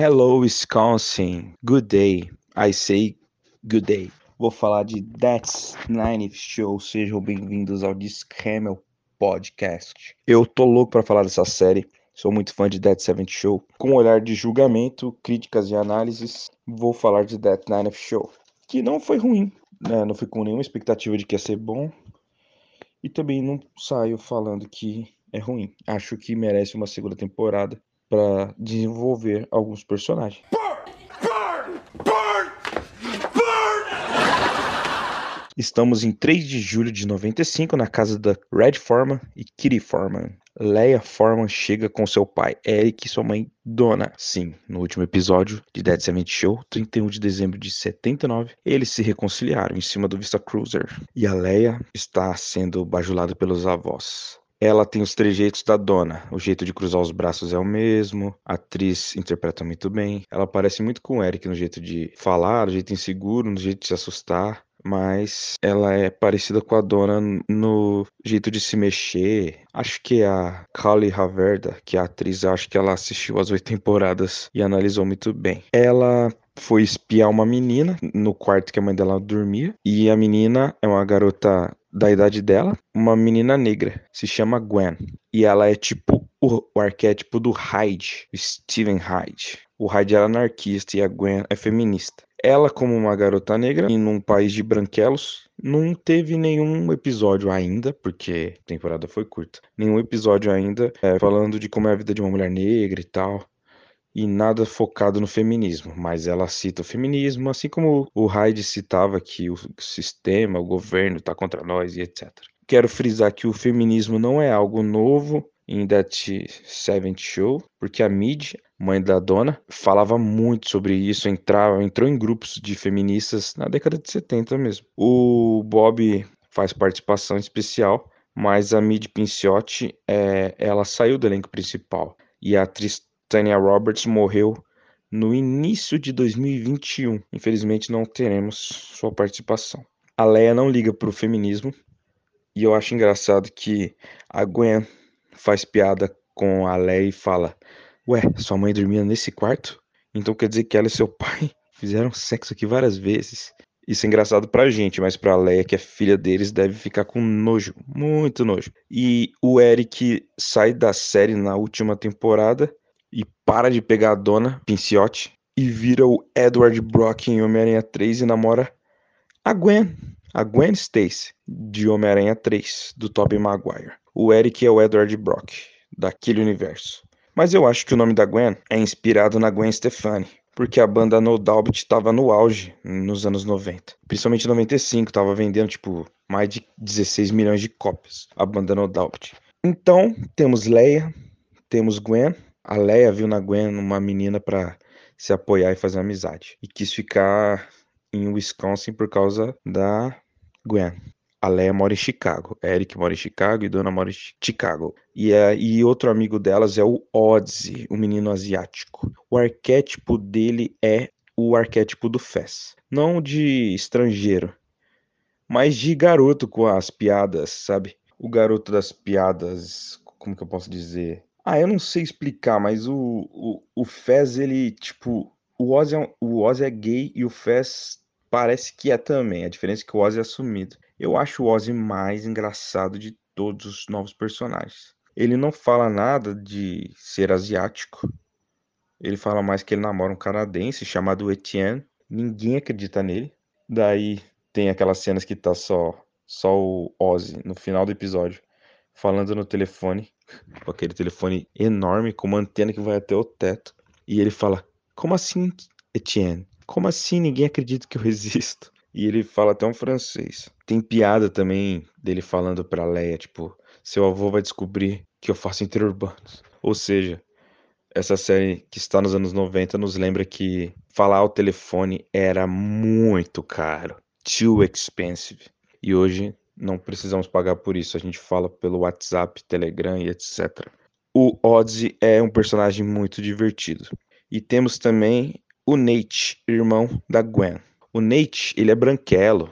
Hello, Wisconsin. Good day. I say good day. Vou falar de That's Nine Show. Sejam bem-vindos ao Discamel Podcast. Eu tô louco para falar dessa série. Sou muito fã de Dead Seventh Show. Com um olhar de julgamento, críticas e análises, vou falar de Dead Nine Show, que não foi ruim, né? Não fui com nenhuma expectativa de que ia ser bom. E também não saio falando que é ruim. Acho que merece uma segunda temporada para desenvolver alguns personagens. Estamos em 3 de julho de 95 na casa da Red Foreman e Kitty Foreman. Leia Foreman chega com seu pai Eric e sua mãe Donna. Sim, no último episódio de Dead Seventh Show, 31 de dezembro de 79, eles se reconciliaram em cima do Vista Cruiser e a Leia está sendo bajulada pelos avós. Ela tem os trejeitos da dona. O jeito de cruzar os braços é o mesmo. A atriz interpreta muito bem. Ela parece muito com o Eric no jeito de falar, no jeito inseguro, no jeito de se assustar. Mas ela é parecida com a dona no jeito de se mexer. Acho que a Kali Haverda, que é a atriz, acho que ela assistiu as oito temporadas e analisou muito bem. Ela foi espiar uma menina no quarto que a mãe dela dormia. E a menina é uma garota da idade dela, uma menina negra, se chama Gwen. E ela é tipo o, o arquétipo do Hyde, Steven Hyde. O Hyde é anarquista e a Gwen é feminista. Ela, como uma garota negra, em um país de branquelos, não teve nenhum episódio ainda, porque a temporada foi curta. Nenhum episódio ainda é, falando de como é a vida de uma mulher negra e tal e nada focado no feminismo, mas ela cita o feminismo, assim como o Hyde citava que o sistema, o governo está contra nós e etc. Quero frisar que o feminismo não é algo novo em That Seventh Show, porque a Mid, mãe da dona, falava muito sobre isso, entrava, entrou em grupos de feministas na década de 70 mesmo. O Bob faz participação especial, mas a Mid Pinciotti, é, ela saiu do elenco principal. E a atriz Tanya Roberts morreu no início de 2021. Infelizmente não teremos sua participação. A Leia não liga pro feminismo e eu acho engraçado que a Gwen faz piada com a Leia e fala: "Ué, sua mãe dormia nesse quarto? Então quer dizer que ela e seu pai fizeram sexo aqui várias vezes?" Isso é engraçado pra gente, mas pra Leia, que é filha deles, deve ficar com nojo, muito nojo. E o Eric sai da série na última temporada e para de pegar a dona Pinciotti e vira o Edward Brock em Homem-Aranha 3 e namora a Gwen, a Gwen Stacy de Homem-Aranha 3 do Tobey Maguire. O Eric é o Edward Brock daquele universo. Mas eu acho que o nome da Gwen é inspirado na Gwen Stefani, porque a banda No Doubt estava no auge nos anos 90. Principalmente em 95, estava vendendo tipo mais de 16 milhões de cópias a banda No Doubt. Então, temos Leia, temos Gwen, a Leia viu na Gwen uma menina para se apoiar e fazer amizade. E quis ficar em Wisconsin por causa da Gwen. A Leia mora em Chicago. Eric mora em Chicago e Dona mora em Chicago. E, é, e outro amigo delas é o Ozzy, o menino asiático. O arquétipo dele é o arquétipo do Fez. Não de estrangeiro, mas de garoto com as piadas, sabe? O garoto das piadas, como que eu posso dizer? Ah, eu não sei explicar, mas o, o, o Fez, ele, tipo, o Ozzy, é, o Ozzy é gay e o Fez parece que é também. A diferença é que o Ozzy é assumido. Eu acho o Ozzy mais engraçado de todos os novos personagens. Ele não fala nada de ser asiático. Ele fala mais que ele namora um canadense chamado Etienne. Ninguém acredita nele. Daí tem aquelas cenas que tá só só o Ozzy no final do episódio falando no telefone, com aquele telefone enorme com uma antena que vai até o teto, e ele fala: Como assim, Etienne? Como assim ninguém acredita que eu existo? E ele fala até um francês. Tem piada também dele falando pra Leia, tipo, seu avô vai descobrir que eu faço interurbanos. Ou seja, essa série que está nos anos 90 nos lembra que falar ao telefone era muito caro. Too expensive. E hoje não precisamos pagar por isso. A gente fala pelo WhatsApp, Telegram e etc. O Ozzy é um personagem muito divertido. E temos também o Nate, irmão da Gwen. O Nate, ele é branquelo,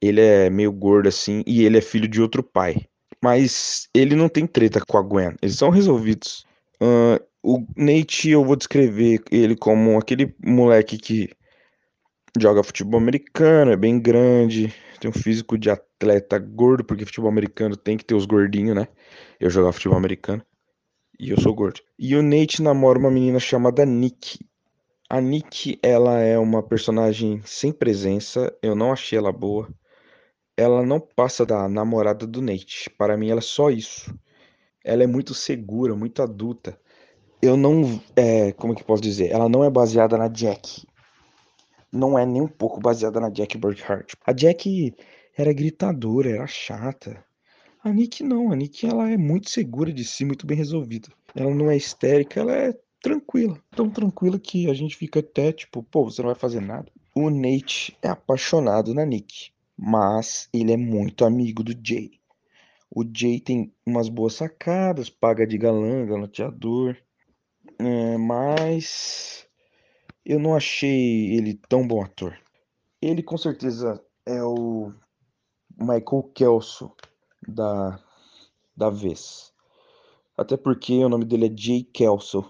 ele é meio gordo assim e ele é filho de outro pai. Mas ele não tem treta com a Gwen, eles são resolvidos. Uh, O Nate, eu vou descrever ele como aquele moleque que joga futebol americano, é bem grande, tem um físico de atleta gordo, porque futebol americano tem que ter os gordinhos, né? Eu jogava futebol americano e eu sou gordo. E o Nate namora uma menina chamada Nick. A Nick, ela é uma personagem sem presença, eu não achei ela boa. Ela não passa da namorada do Nate. Para mim, ela é só isso. Ela é muito segura, muito adulta. Eu não. É, como que posso dizer? Ela não é baseada na Jack. Não é nem um pouco baseada na Jack Burkhardt. A Jack era gritadora, era chata. A Nick não. A Nick ela é muito segura de si, muito bem resolvida. Ela não é histérica, ela é tranquila. Tão tranquila que a gente fica até tipo, pô, você não vai fazer nada. O Nate é apaixonado na Nick, mas ele é muito amigo do Jay. O Jay tem umas boas sacadas, paga de galã, galoteador. É, mas eu não achei ele tão bom ator. Ele com certeza é o Michael Kelso da, da vez. Até porque o nome dele é Jay Kelso.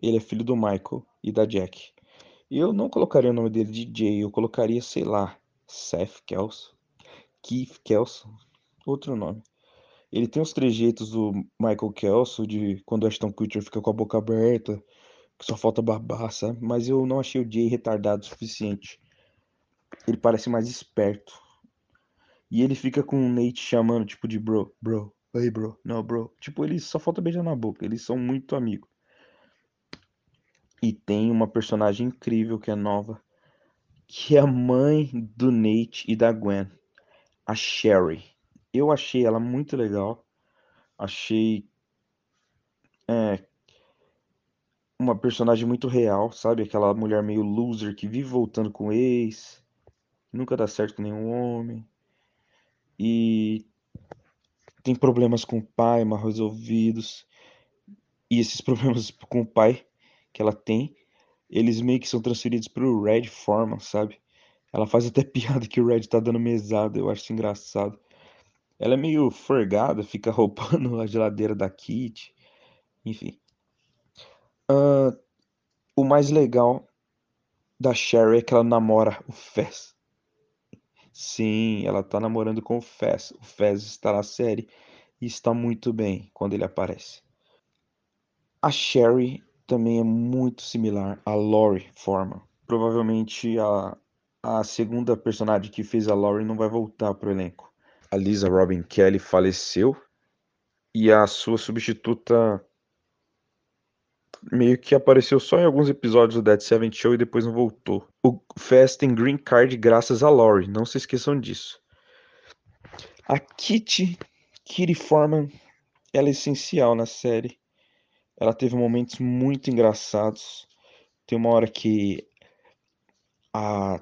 Ele é filho do Michael e da Jack. Eu não colocaria o nome dele de Jay, eu colocaria, sei lá, Seth Kelso, Keith Kelso, outro nome. Ele tem os trejeitos do Michael Kelso, de quando Ashton Kutcher fica com a boca aberta, que só falta babar, sabe? Mas eu não achei o Jay retardado o suficiente. Ele parece mais esperto. E ele fica com o Nate chamando, tipo, de bro, bro, hey bro, não bro. Tipo, eles só falta beijar na boca, eles são muito amigos. E tem uma personagem incrível que é nova, que é a mãe do Nate e da Gwen, a Sherry. Eu achei ela muito legal. Achei é, uma personagem muito real, sabe? Aquela mulher meio loser que vive voltando com o ex, nunca dá certo com nenhum homem. E tem problemas com o pai mal resolvidos. E esses problemas com o pai que ela tem, eles meio que são transferidos pro Red Foreman, sabe? Ela faz até piada que o Red tá dando mesada, eu acho engraçado. Ela é meio forgada, fica roubando a geladeira da Kit. Enfim. O mais legal da Sherry é que ela namora o Fez. Sim, ela tá namorando com o Fez. O Fez está na série e está muito bem quando ele aparece. A Sherry também é muito similar a Lori Forman. Provavelmente a, a segunda personagem que fez a Lori não vai voltar pro elenco. A Lisa Robin Kelly faleceu e a sua substituta meio que apareceu só em alguns episódios do Dead Seven Show e depois não voltou. O Fast tem green card graças a Lori, não se esqueçam disso. A Kitty, Kitty Foreman, ela é essencial na série. Ela teve momentos muito engraçados. Tem uma hora que a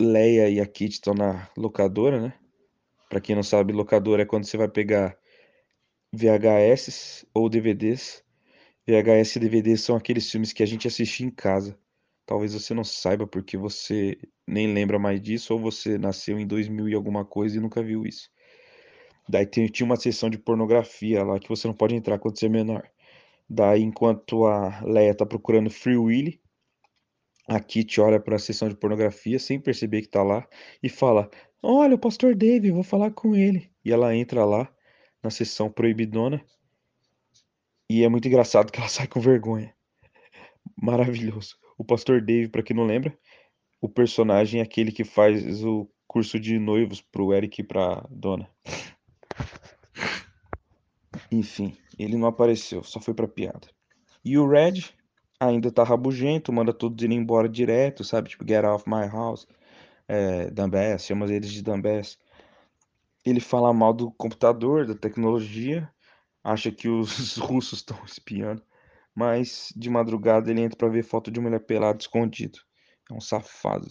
Leia e a Kitty estão na locadora, né? Pra quem não sabe, locadora é quando você vai pegar VHS ou DVDs. VHS e DVDs são aqueles filmes que a gente assiste em casa. Talvez você não saiba porque você nem lembra mais disso ou você nasceu em 2000 e alguma coisa e nunca viu isso. Daí tinha uma seção de pornografia lá que você não pode entrar quando você é menor. Daí, enquanto a Leia tá procurando Free Willy, a Kitty olha para a sessão de pornografia sem perceber que tá lá e fala: Olha, o pastor Dave, vou falar com ele. E ela entra lá na sessão proibidona. E é muito engraçado que ela sai com vergonha. Maravilhoso. O pastor Dave, para quem não lembra, o personagem é aquele que faz o curso de noivos pro Eric e pra Dona. Enfim, ele não apareceu, só foi pra piada. E o Red ainda tá rabugento, manda todos irem embora direto, sabe? Tipo, get off my house. É, Dumbass, chama eles de Dumbass. Ele fala mal do computador, da tecnologia, acha que os russos estão espiando, mas de madrugada ele entra para ver foto de mulher pelada escondido. É um safado.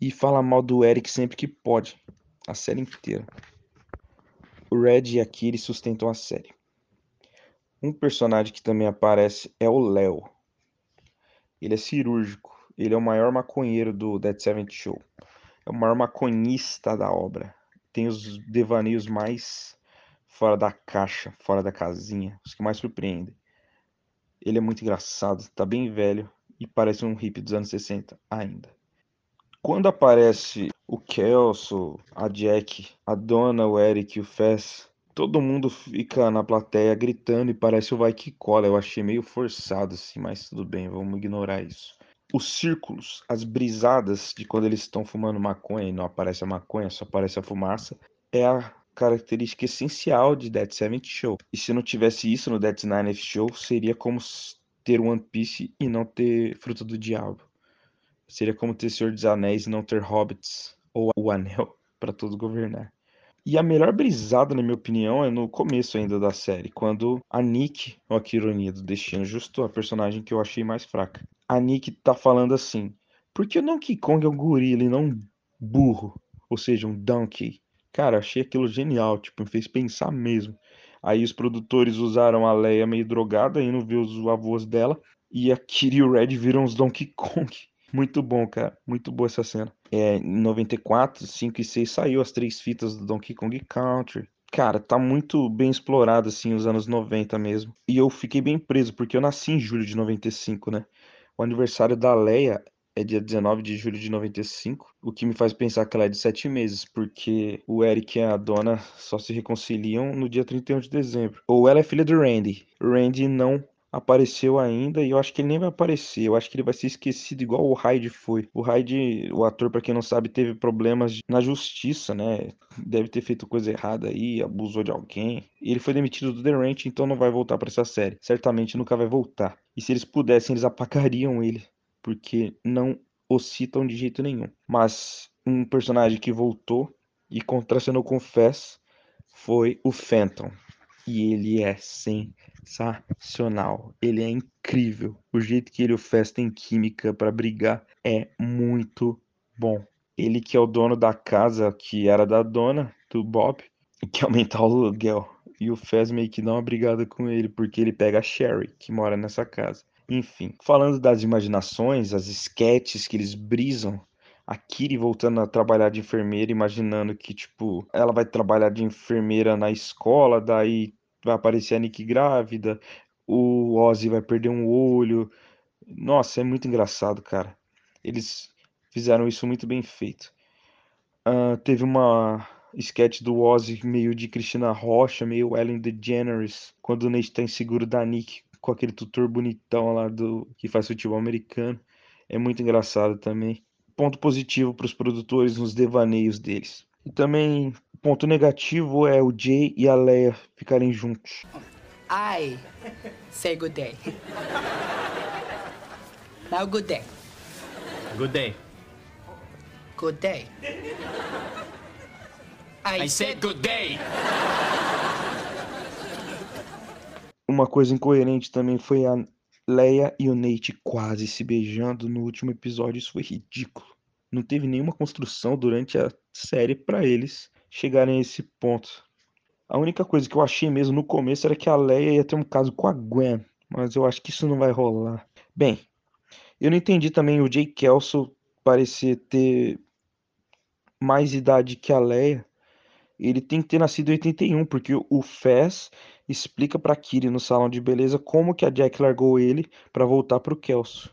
E fala mal do Eric sempre que pode, a série inteira. O Red e a Kiri sustentam a série. Um personagem que também aparece é o Léo. Ele é cirúrgico. Ele é o maior maconheiro do Dead Seventh Show. É o maior maconhista da obra. Tem os devaneios mais fora da caixa, fora da casinha, os que mais surpreendem. Ele é muito engraçado, tá bem velho e parece um hippie dos anos 60 ainda. Quando aparece o Kelso, a Jack, a Dona, o Eric e o Fess, todo mundo fica na plateia gritando e parece o Vai Que Cola. Eu achei meio forçado assim, mas tudo bem, vamos ignorar isso. Os círculos, as brisadas de quando eles estão fumando maconha e não aparece a maconha, só aparece a fumaça, é a característica essencial de Dead Seventh Show. E se não tivesse isso no Dead Ninth Show, seria como ter One Piece e não ter Fruta do Diabo. Seria como ter Senhor dos Anéis e não ter Hobbits ou o Anel para todos governar. E a melhor brisada, na minha opinião, é no começo ainda da série, quando a Nick, ó que ironia do destino, justo a personagem que eu achei mais fraca. A Nick tá falando assim: por que o Donkey Kong é um gorila e não um burro? Ou seja, um donkey. Cara, achei aquilo genial, tipo, me fez pensar mesmo. Aí os produtores usaram a Leia meio drogada, indo ver os avós dela, e a Kiri e o Red viram os Donkey Kong. Muito bom, cara. Muito boa essa cena. É, em 94, 5 e 6 saiu as três fitas do Donkey Kong Country. Cara, tá muito bem explorado, assim, os anos 90 mesmo. E eu fiquei bem preso, porque eu nasci em julho de 95, né? O aniversário da Leia é dia 19 de julho de 95, o que me faz pensar que ela é de 7 meses, porque o Eric e a dona só se reconciliam no dia 31 de dezembro. Ou ela é filha do Randy. Randy não apareceu ainda e eu acho que ele nem vai aparecer. Eu acho que ele vai ser esquecido igual o Hyde foi. O Hyde, o ator, para quem não sabe, teve problemas na justiça, né? Deve ter feito coisa errada aí, abusou de alguém. Ele foi demitido do The Ranch, então não vai voltar para essa série. Certamente nunca vai voltar. E se eles pudessem, eles apagariam ele, porque não o citam de jeito nenhum. Mas um personagem que voltou e contracenou com Fess foi o Phantom. E ele é sensacional. Ele é incrível. O jeito que ele o faz tem química para brigar é muito bom. Ele que é o dono da casa que era da dona, do Bob, e quer aumentar o aluguel. E o Fez meio que dá uma brigada com ele, porque ele pega a Sherry, que mora nessa casa. Enfim, falando das imaginações, as sketches que eles brisam, a Kiri voltando a trabalhar de enfermeira, imaginando que, tipo, ela vai trabalhar de enfermeira na escola, daí vai aparecer a Nick grávida, o Ozzy vai perder um olho. Nossa, é muito engraçado, cara. Eles fizeram isso muito bem feito. Uh, teve uma sketch do Ozzy meio de Cristina Rocha, meio Ellen DeGeneres, quando o Nate tá inseguro da Nick com aquele tutor bonitão lá do que faz futebol americano. É muito engraçado também. Ponto positivo para os produtores nos devaneios deles. E também ponto negativo é o Jay e a Leia ficarem juntos. I say good day. Now good day. Good day. Good day. I, I said good day. Uma coisa incoerente também foi a Leia e o Nate quase se beijando no último episódio. Isso foi ridículo. Não teve nenhuma construção durante a série para eles chegarem a esse ponto. A única coisa que eu achei mesmo no começo era que a Leia ia ter um caso com a Gwen, mas eu acho que isso não vai rolar. Bem, eu não entendi também o Jay Kelso parecer ter mais idade que a Leia. Ele tem que ter nascido em 81, porque o Fez explica para Kiri no salão de beleza como que a Jack largou ele para voltar pro Kelso.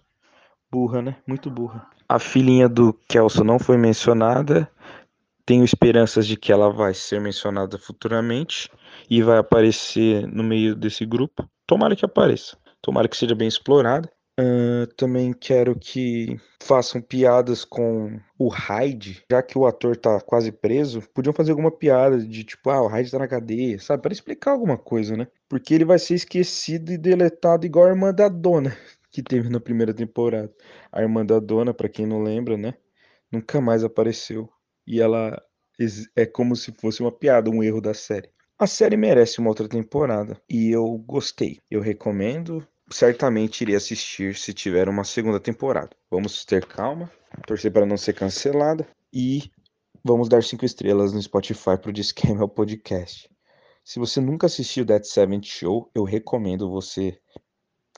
Burra, né? Muito burra. A filhinha do Kelso não foi mencionada. Tenho esperanças de que ela vai ser mencionada futuramente e vai aparecer no meio desse grupo. Tomara que apareça. Tomara que seja bem explorada. Uh, também quero que façam piadas com o Hyde, já que o ator tá quase preso. Podiam fazer alguma piada de tipo, ah, o Hyde tá na cadeia, sabe? Para explicar alguma coisa, né? Porque ele vai ser esquecido e deletado igual a irmã da dona que teve na primeira temporada. A irmã da dona, para quem não lembra, né? Nunca mais apareceu. E ela é como se fosse uma piada, um erro da série. A série merece uma outra temporada e eu gostei. Eu recomendo. Certamente irei assistir se tiver uma segunda temporada. Vamos ter calma, torcer para não ser cancelada e vamos dar cinco estrelas no Spotify para o Discamel Podcast. Se você nunca assistiu That Seventh Show, eu recomendo você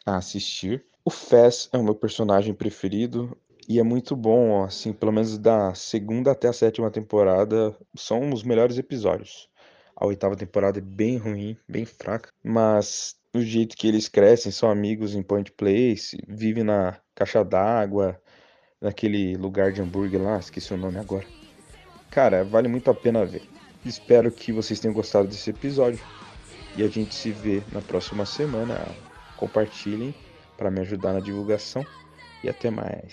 assistir. O Fez é o meu personagem preferido e é muito bom, assim, pelo menos da segunda até a sétima temporada são os melhores episódios. A oitava temporada é bem ruim, bem fraca, mas o jeito que eles crescem, são amigos em Point Place, vivem na caixa d'água, naquele lugar de hambúrguer lá, esqueci o nome agora. Cara, vale muito a pena ver. Espero que vocês tenham gostado desse episódio e a gente se vê na próxima semana. Compartilhem para me ajudar na divulgação e até mais.